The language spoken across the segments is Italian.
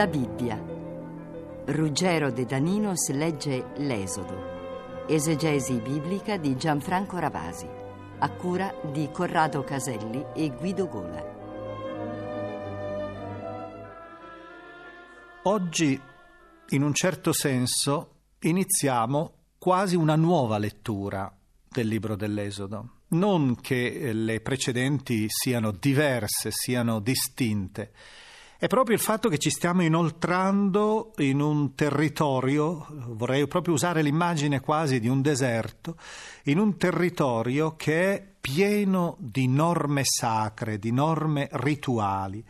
La Bibbia. Ruggero De Daninos legge L'Esodo. Esegesi biblica di Gianfranco Ravasi. A cura di Corrado Caselli e Guido Gola. Oggi, in un certo senso, iniziamo quasi una nuova lettura del libro dell'Esodo. Non che le precedenti siano diverse, siano distinte è proprio il fatto che ci stiamo inoltrando in un territorio, vorrei proprio usare l'immagine quasi di un deserto, in un territorio che è pieno di norme sacre, di norme rituali.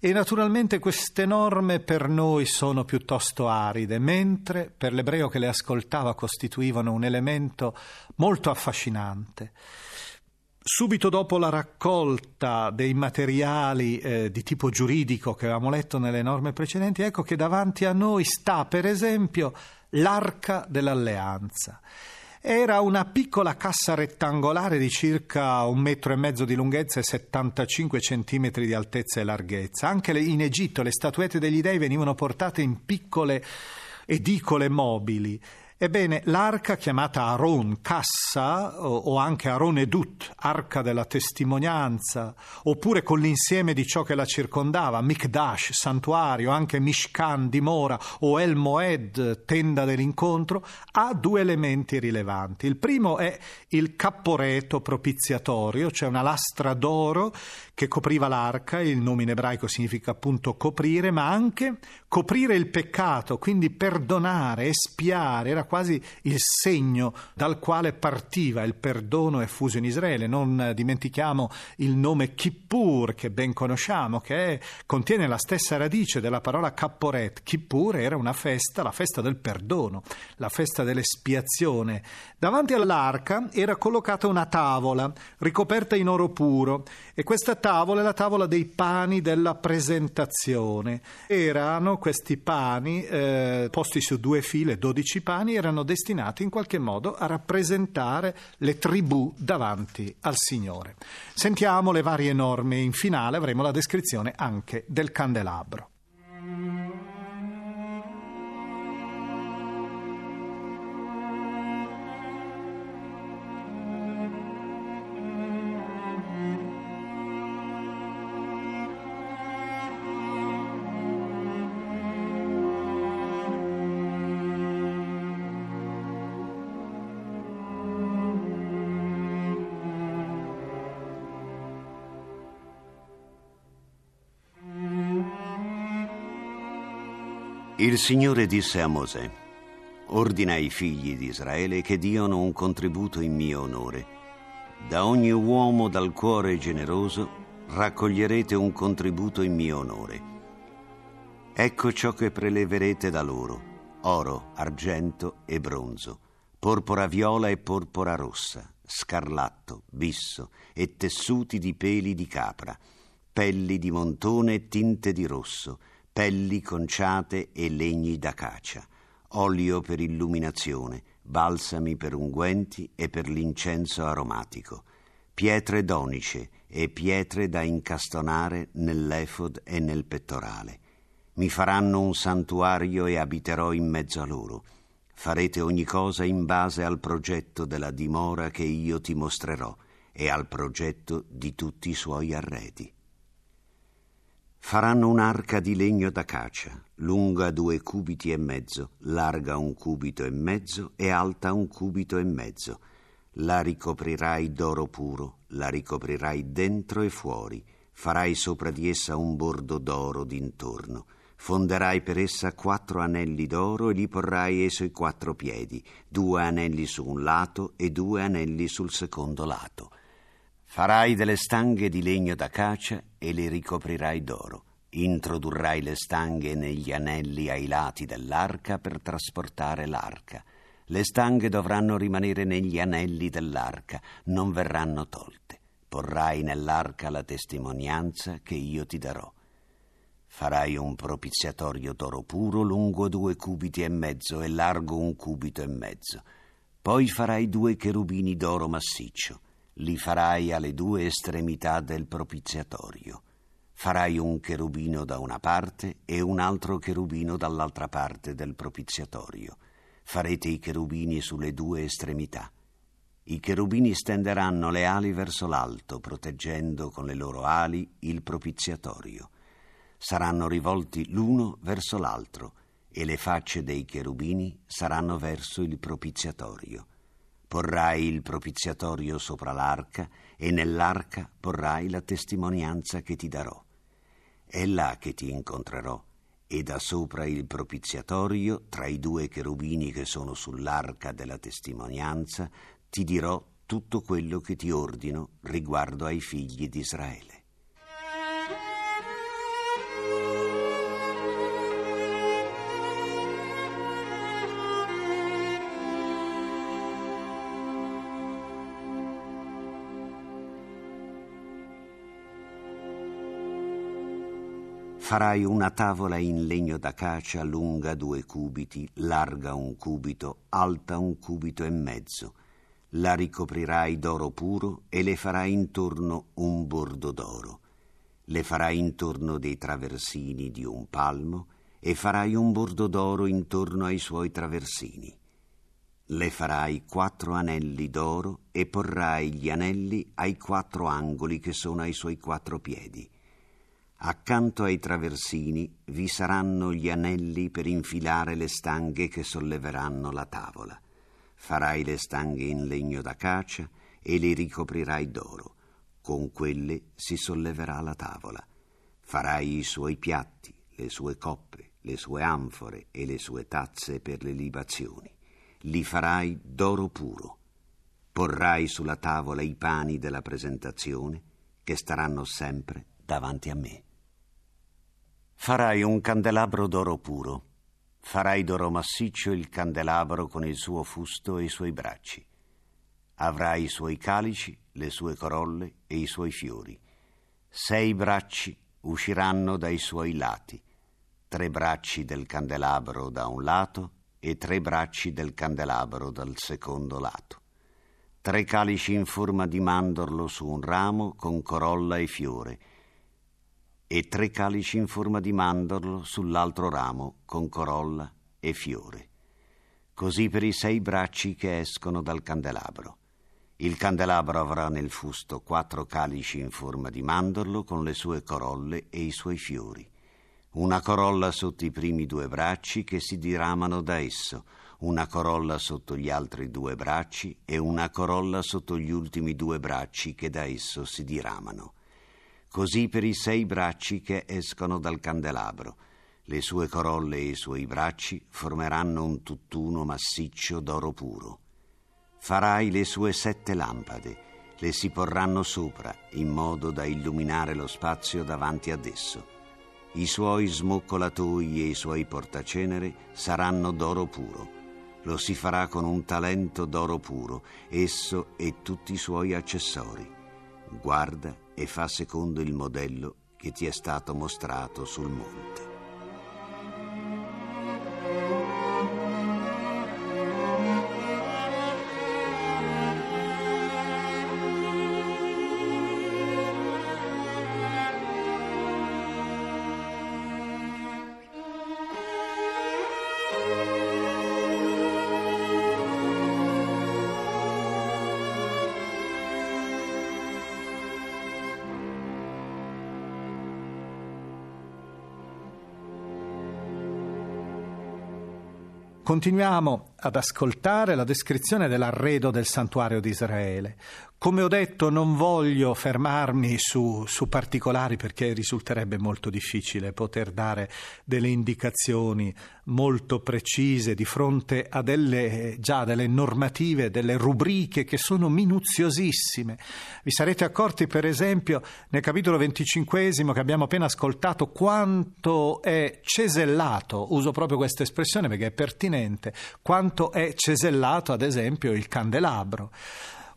E naturalmente queste norme per noi sono piuttosto aride, mentre per l'ebreo che le ascoltava costituivano un elemento molto affascinante. Subito dopo la raccolta dei materiali eh, di tipo giuridico che avevamo letto nelle norme precedenti, ecco che davanti a noi sta, per esempio, l'arca dell'alleanza. Era una piccola cassa rettangolare di circa un metro e mezzo di lunghezza e 75 centimetri di altezza e larghezza. Anche in Egitto le statuette degli dei venivano portate in piccole edicole mobili Ebbene, l'arca chiamata Aron, Cassa, o, anche Aron Edut, arca della testimonianza, oppure con l'insieme di ciò che la circondava, Mikdash, santuario, anche Mishkan, dimora, o El Moed, tenda dell'incontro, ha due elementi rilevanti. Il primo è il capporeto propiziatorio, cioè una lastra d'oro che copriva l'arca, il nome in ebraico significa appunto coprire, ma anche coprire il peccato, quindi perdonare, espiare, era quasi il segno dal quale partiva il perdono effuso in Israele. Non dimentichiamo il nome Kippur, che ben conosciamo, che è, contiene la stessa radice della parola Kapporet. Kippur era una festa, la festa del perdono, la festa dell'espiazione. Davanti all'arca era collocata una tavola ricoperta in oro puro e questa tavola è la tavola dei pani della presentazione. Erano questi pani eh, posti su due file, 12 pani, erano destinati in qualche modo a rappresentare le tribù davanti al Signore. Sentiamo le varie norme, in finale avremo la descrizione anche del candelabro. Il Signore disse a Mosè, ordina ai figli di Israele che diano un contributo in mio onore. Da ogni uomo dal cuore generoso raccoglierete un contributo in mio onore. Ecco ciò che preleverete da loro, oro, argento e bronzo, porpora viola e porpora rossa, scarlatto, bisso e tessuti di peli di capra, pelli di montone e tinte di rosso, pelli conciate e legni d'acacia, olio per illuminazione, balsami per unguenti e per l'incenso aromatico, pietre donice e pietre da incastonare nell'efod e nel pettorale. Mi faranno un santuario e abiterò in mezzo a loro. Farete ogni cosa in base al progetto della dimora che io ti mostrerò e al progetto di tutti i suoi arredi. Faranno un'arca di legno d'acacia, lunga due cubiti e mezzo, larga un cubito e mezzo e alta un cubito e mezzo. La ricoprirai d'oro puro, la ricoprirai dentro e fuori, farai sopra di essa un bordo d'oro d'intorno. Fonderai per essa quattro anelli d'oro e li porrai esso i quattro piedi, due anelli su un lato e due anelli sul secondo lato Farai delle stanghe di legno d'acacia e le ricoprirai d'oro. Introdurrai le stanghe negli anelli ai lati dell'arca per trasportare l'arca. Le stanghe dovranno rimanere negli anelli dell'arca, non verranno tolte. Porrai nell'arca la testimonianza che io ti darò. Farai un propiziatorio d'oro puro lungo due cubiti e mezzo e largo un cubito e mezzo. Poi farai due cherubini d'oro massiccio li farai alle due estremità del propiziatorio. farai un cherubino da una parte e un altro cherubino dall'altra parte del propiziatorio. Farete i cherubini sulle due estremità. I cherubini stenderanno le ali verso l'alto, proteggendo con le loro ali il propiziatorio. Saranno rivolti l'uno verso l'altro e le facce dei cherubini saranno verso il propiziatorio. Porrai il propiziatorio sopra l'arca e nell'arca porrai la testimonianza che ti darò. È là che ti incontrerò e da sopra il propiziatorio, tra i due cherubini che sono sull'arca della testimonianza, ti dirò tutto quello che ti ordino riguardo ai figli di Israele. Farai una tavola in legno d'acacia lunga due cubiti, larga un cubito, alta un cubito e mezzo. La ricoprirai d'oro puro e le farai intorno un bordo d'oro. Le farai intorno dei traversini di un palmo e farai un bordo d'oro intorno ai suoi traversini. Le farai quattro anelli d'oro e porrai gli anelli ai quattro angoli che sono ai suoi quattro piedi Accanto ai traversini vi saranno gli anelli per infilare le stanghe che solleveranno la tavola. Farai le stanghe in legno d'acacia e le ricoprirai d'oro. Con quelle si solleverà la tavola. Farai i suoi piatti, le sue coppe, le sue anfore e le sue tazze per le libazioni. Li farai d'oro puro. Porrai sulla tavola i pani della presentazione che staranno sempre davanti a me. Farai un candelabro d'oro puro. Farai d'oro massiccio il candelabro con il suo fusto e i suoi bracci. Avrai i suoi calici, le sue corolle e i suoi fiori. Sei bracci usciranno dai suoi lati, tre bracci del candelabro da un lato e tre bracci del candelabro dal secondo lato. Tre calici in forma di mandorlo su un ramo con corolla e fiore e tre calici in forma di mandorlo sull'altro ramo con corolla e fiore. Così per i sei bracci che escono dal candelabro. Il candelabro avrà nel fusto quattro calici in forma di mandorlo con le sue corolle e i suoi fiori. Una corolla sotto i primi due bracci che si diramano da esso, una corolla sotto gli altri due bracci e una corolla sotto gli ultimi due bracci che da esso si diramano così per i sei bracci che escono dal candelabro. Le sue corolle e i suoi bracci formeranno un tutt'uno massiccio d'oro puro. Farai le sue sette lampade, le si porranno sopra, in modo da illuminare lo spazio davanti ad esso. I suoi smoccolatoi e i suoi portacenere saranno d'oro puro. Lo si farà con un talento d'oro puro, esso e tutti i suoi accessori. Guarda e fa secondo il modello che ti è stato mostrato sul monte. Continuiamo ad ascoltare la descrizione dell'arredo del santuario di Israele. Come ho detto non voglio fermarmi su, su, particolari perché risulterebbe molto difficile poter dare delle indicazioni molto precise di fronte a delle, già delle normative, delle rubriche che sono minuziosissime. Vi sarete accorti per esempio nel capitolo 25 che abbiamo appena ascoltato quanto è cesellato, uso proprio questa espressione perché è pertinente, quanto è cesellato ad esempio il candelabro.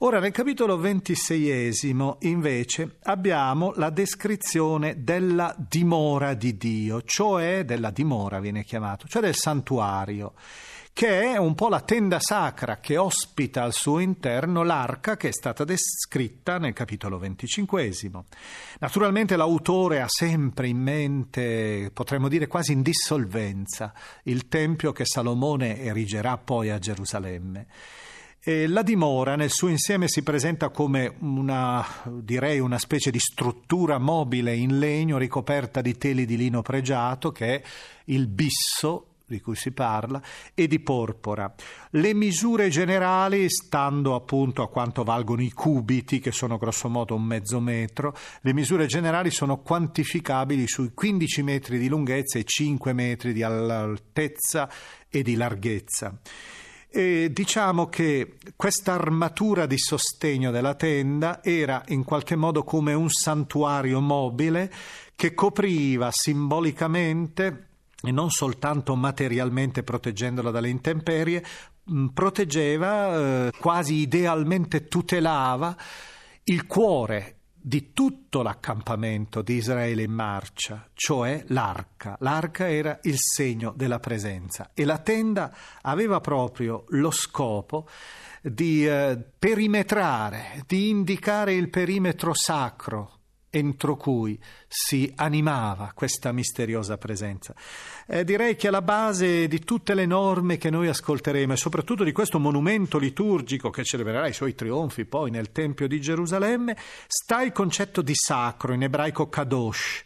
Ora, nel capitolo ventiseiesimo, invece, abbiamo la descrizione della dimora di Dio, cioè della dimora viene chiamato, cioè del santuario che è un po' la tenda sacra che ospita al suo interno l'arca che è stata descritta nel capitolo venticinquesimo. Naturalmente l'autore ha sempre in mente, potremmo dire quasi in dissolvenza, il tempio che Salomone erigerà poi a Gerusalemme. E la dimora nel suo insieme si presenta come una, direi, una specie di struttura mobile in legno ricoperta di teli di lino pregiato che è il bisso di cui si parla, e di porpora. Le misure generali, stando appunto a quanto valgono i cubiti, che sono grossomodo un mezzo metro, le misure generali sono quantificabili sui 15 metri di lunghezza e 5 metri di altezza e di larghezza. E diciamo che questa armatura di sostegno della tenda era in qualche modo come un santuario mobile che copriva simbolicamente e non soltanto materialmente proteggendola dalle intemperie, proteggeva, eh, quasi idealmente tutelava il cuore di tutto l'accampamento di Israele in marcia, cioè l'arca. L'arca era il segno della presenza e la tenda aveva proprio lo scopo di eh, perimetrare, di indicare il perimetro sacro entro cui si animava questa misteriosa presenza. Eh, direi che alla base di tutte le norme che noi ascolteremo e soprattutto di questo monumento liturgico che celebrerà i suoi trionfi poi nel Tempio di Gerusalemme sta il concetto di sacro, in ebraico kadosh.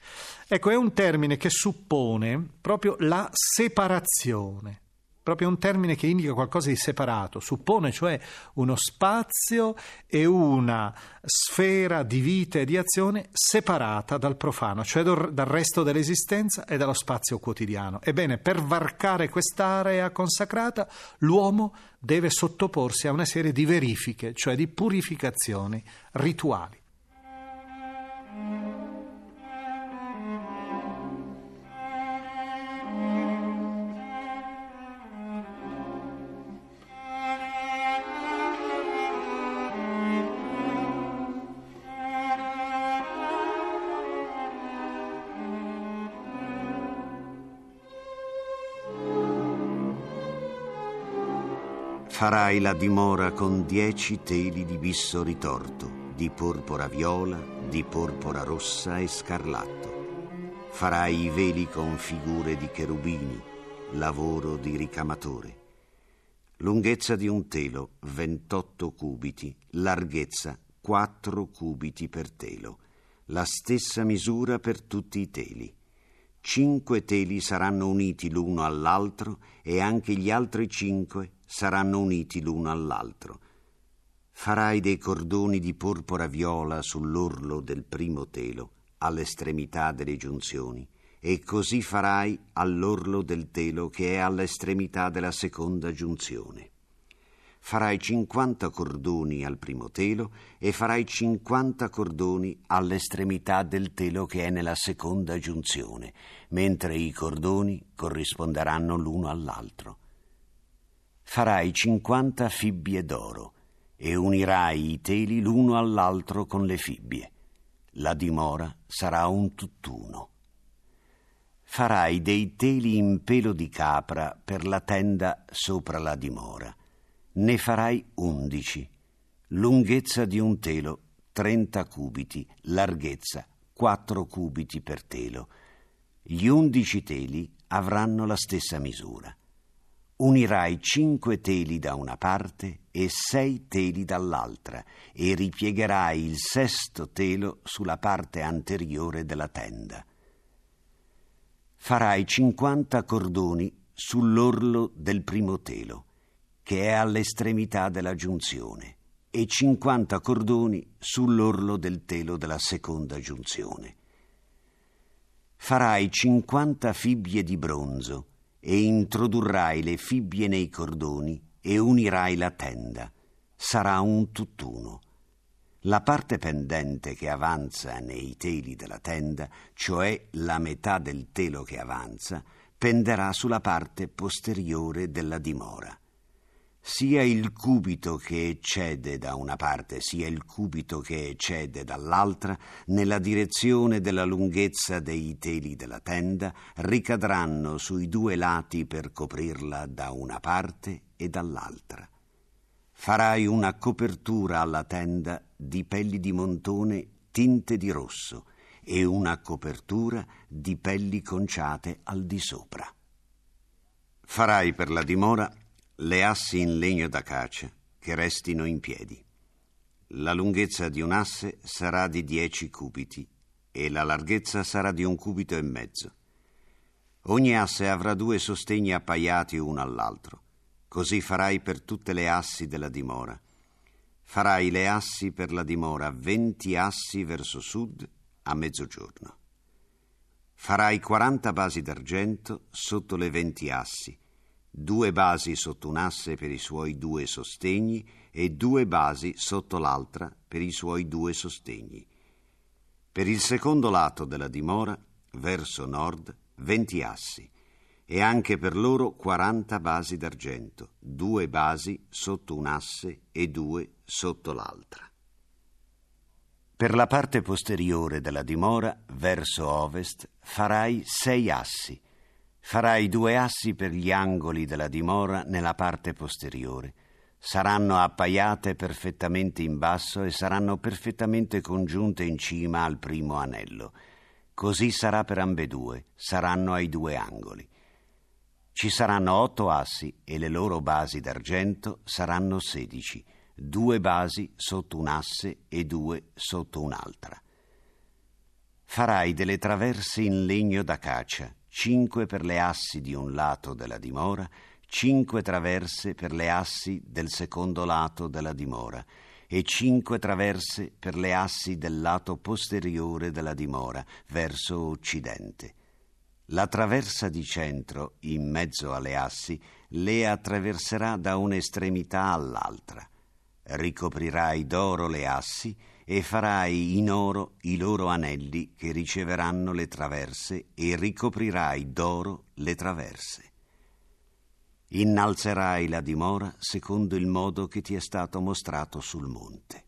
Ecco, è un termine che suppone proprio la separazione proprio un termine che indica qualcosa di separato, suppone cioè uno spazio e una sfera di vita e di azione separata dal profano, cioè dal resto dell'esistenza e dallo spazio quotidiano. Ebbene, per varcare quest'area consacrata, l'uomo deve sottoporsi a una serie di verifiche, cioè di purificazioni rituali. Farai la dimora con dieci teli di bisso ritorto, di porpora viola, di porpora rossa e scarlatto. Farai i veli con figure di cherubini, lavoro di ricamatore. Lunghezza di un telo 28 cubiti, larghezza 4 cubiti per telo, la stessa misura per tutti i teli. Cinque teli saranno uniti l'uno all'altro e anche gli altri cinque saranno uniti l'uno all'altro. Farai dei cordoni di porpora viola sull'orlo del primo telo, all'estremità delle giunzioni, e così farai all'orlo del telo che è all'estremità della seconda giunzione. Farai cinquanta cordoni al primo telo e farai cinquanta cordoni all'estremità del telo che è nella seconda giunzione, mentre i cordoni corrisponderanno l'uno all'altro farai cinquanta fibbie d'oro e unirai i teli l'uno all'altro con le fibbie. La dimora sarà un tutt'uno. Farai dei teli in pelo di capra per la tenda sopra la dimora. Ne farai undici. Lunghezza di un telo trenta cubiti, larghezza quattro cubiti per telo. Gli undici teli avranno la stessa misura unirai cinque teli da una parte e sei teli dall'altra e ripiegherai il sesto telo sulla parte anteriore della tenda. Farai cinquanta cordoni sull'orlo del primo telo, che è all'estremità della giunzione, e cinquanta cordoni sull'orlo del telo della seconda giunzione. Farai cinquanta fibbie di bronzo, e introdurrai le fibbie nei cordoni e unirai la tenda. Sarà un tutt'uno. La parte pendente che avanza nei teli della tenda, cioè la metà del telo che avanza, penderà sulla parte posteriore della dimora. Sia il cubito che eccede da una parte, sia il cubito che eccede dall'altra, nella direzione della lunghezza dei teli della tenda, ricadranno sui due lati per coprirla da una parte e dall'altra. Farai una copertura alla tenda di pelli di montone tinte di rosso e una copertura di pelli conciate al di sopra. Farai per la dimora le assi in legno d'acacia che restino in piedi. La lunghezza di un asse sarà di dieci cubiti e la larghezza sarà di un cubito e mezzo. Ogni asse avrà due sostegni appaiati uno all'altro. Così farai per tutte le assi della dimora. Farai le assi per la dimora venti assi verso sud a mezzogiorno. Farai quaranta basi d'argento sotto le venti assi due basi sotto un asse per i suoi due sostegni e due basi sotto l'altra per i suoi due sostegni. Per il secondo lato della dimora, verso nord, venti assi e anche per loro quaranta basi d'argento, due basi sotto un asse e due sotto l'altra. Per la parte posteriore della dimora, verso ovest, farai sei assi Farai due assi per gli angoli della dimora nella parte posteriore. Saranno appaiate perfettamente in basso e saranno perfettamente congiunte in cima al primo anello. Così sarà per ambedue, saranno ai due angoli. Ci saranno otto assi e le loro basi d'argento saranno sedici, due basi sotto un asse e due sotto un'altra. Farai delle traverse in legno d'acacia cinque per le assi di un lato della dimora, cinque traverse per le assi del secondo lato della dimora e cinque traverse per le assi del lato posteriore della dimora, verso occidente. La traversa di centro, in mezzo alle assi, le attraverserà da un'estremità all'altra. Ricoprirai d'oro le assi e farai in oro i loro anelli che riceveranno le traverse e ricoprirai d'oro le traverse. Innalzerai la dimora secondo il modo che ti è stato mostrato sul monte.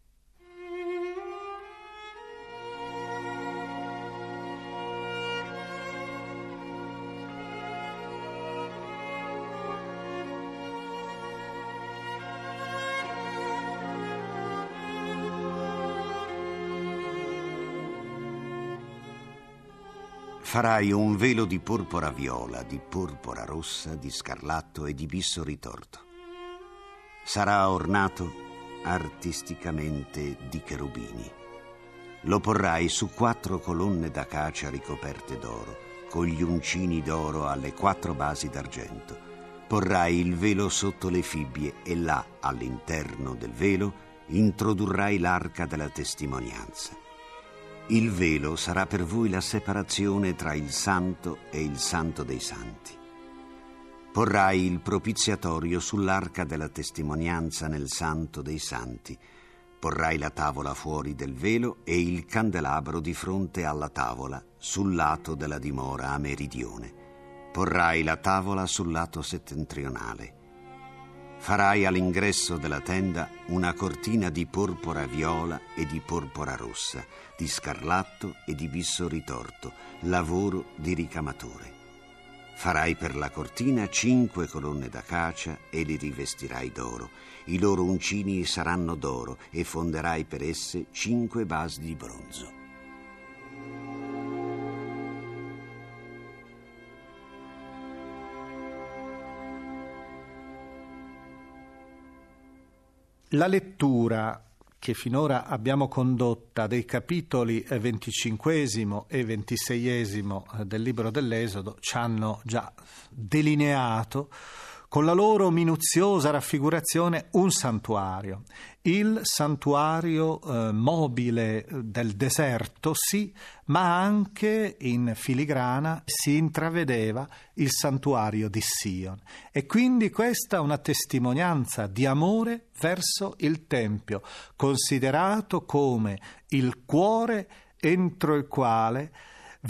Farai un velo di porpora viola, di porpora rossa, di scarlatto e di bisso ritorto. Sarà ornato artisticamente di cherubini. Lo porrai su quattro colonne d'acacia ricoperte d'oro, con gli uncini d'oro alle quattro basi d'argento. Porrai il velo sotto le fibbie e là, all'interno del velo, introdurrai l'arca della testimonianza. Il velo sarà per voi la separazione tra il santo e il santo dei santi. Porrai il propiziatorio sull'arca della testimonianza nel santo dei santi. Porrai la tavola fuori del velo e il candelabro di fronte alla tavola sul lato della dimora a meridione. Porrai la tavola sul lato settentrionale Farai all'ingresso della tenda una cortina di porpora viola e di porpora rossa, di scarlatto e di bisso ritorto, lavoro di ricamatore. Farai per la cortina cinque colonne d'acacia e li rivestirai d'oro. I loro uncini saranno d'oro e fonderai per esse cinque basi di bronzo. La lettura che finora abbiamo condotta dei capitoli 25 e 26 del libro dell'Esodo ci hanno già delineato con la loro minuziosa raffigurazione un santuario. Il santuario eh, mobile del deserto, sì, ma anche in filigrana si intravedeva il santuario di Sion. E quindi questa è una testimonianza di amore verso il Tempio, considerato come il cuore entro il quale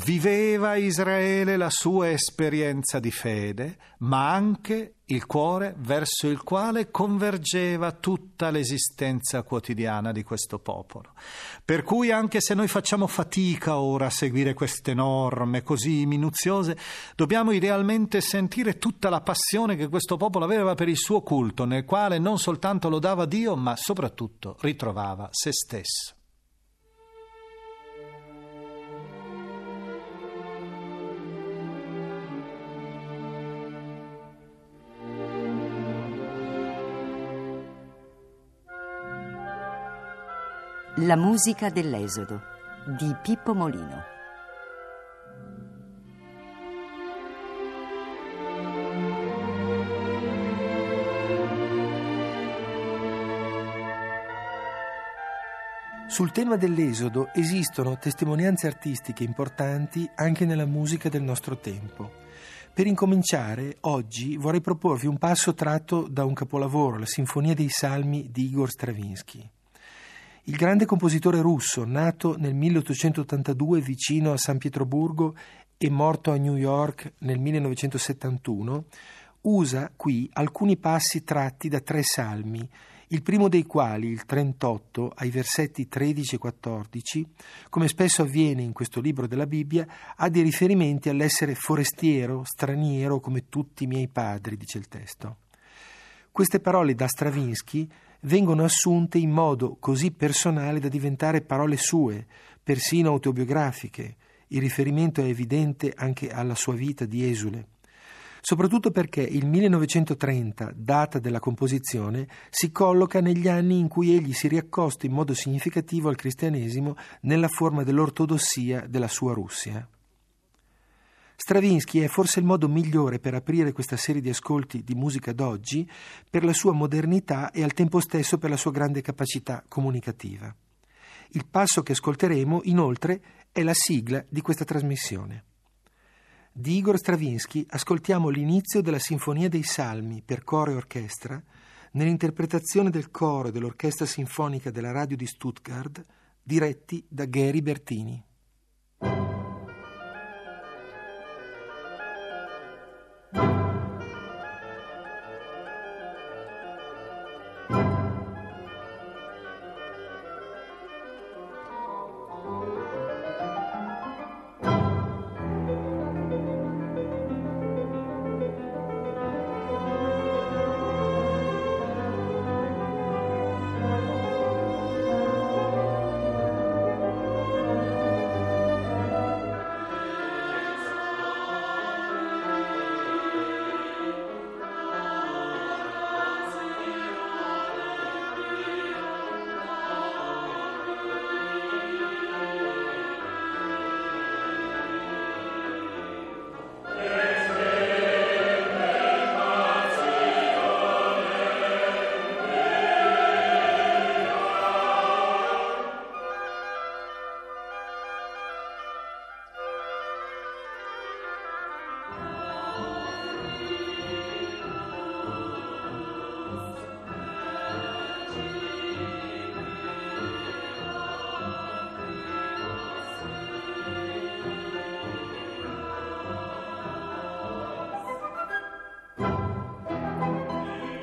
viveva Israele la sua esperienza di fede, ma anche il cuore verso il quale convergeva tutta l'esistenza quotidiana di questo popolo. Per cui anche se noi facciamo fatica ora a seguire queste norme così minuziose, dobbiamo idealmente sentire tutta la passione che questo popolo aveva per il suo culto, nel quale non soltanto lodava Dio, ma soprattutto ritrovava se stesso. La musica dell'Esodo di Pippo Molino. Sul tema dell'Esodo esistono testimonianze artistiche importanti anche nella musica del nostro tempo. Per incominciare, oggi vorrei proporvi un passo tratto da un capolavoro, la Sinfonia dei Salmi di Igor Stravinsky. Il grande compositore russo, nato nel 1882 vicino a San Pietroburgo e morto a New York nel 1971, usa qui alcuni passi tratti da tre salmi, il primo dei quali, il 38, ai versetti 13 e 14, come spesso avviene in questo libro della Bibbia, ha dei riferimenti all'essere forestiero, straniero come tutti i miei padri, dice il testo. Queste parole da Stravinsky vengono assunte in modo così personale da diventare parole sue, persino autobiografiche. Il riferimento è evidente anche alla sua vita di esule. Soprattutto perché il 1930, data della composizione, si colloca negli anni in cui egli si riaccosta in modo significativo al cristianesimo nella forma dell'ortodossia della sua Russia. Stravinsky è forse il modo migliore per aprire questa serie di ascolti di musica d'oggi per la sua modernità e al tempo stesso per la sua grande capacità comunicativa. Il passo che ascolteremo, inoltre, è la sigla di questa trasmissione. Di Igor Stravinsky ascoltiamo l'inizio della Sinfonia dei Salmi per coro e orchestra nell'interpretazione del coro dell'Orchestra Sinfonica della Radio di Stuttgart diretti da Gary Bertini.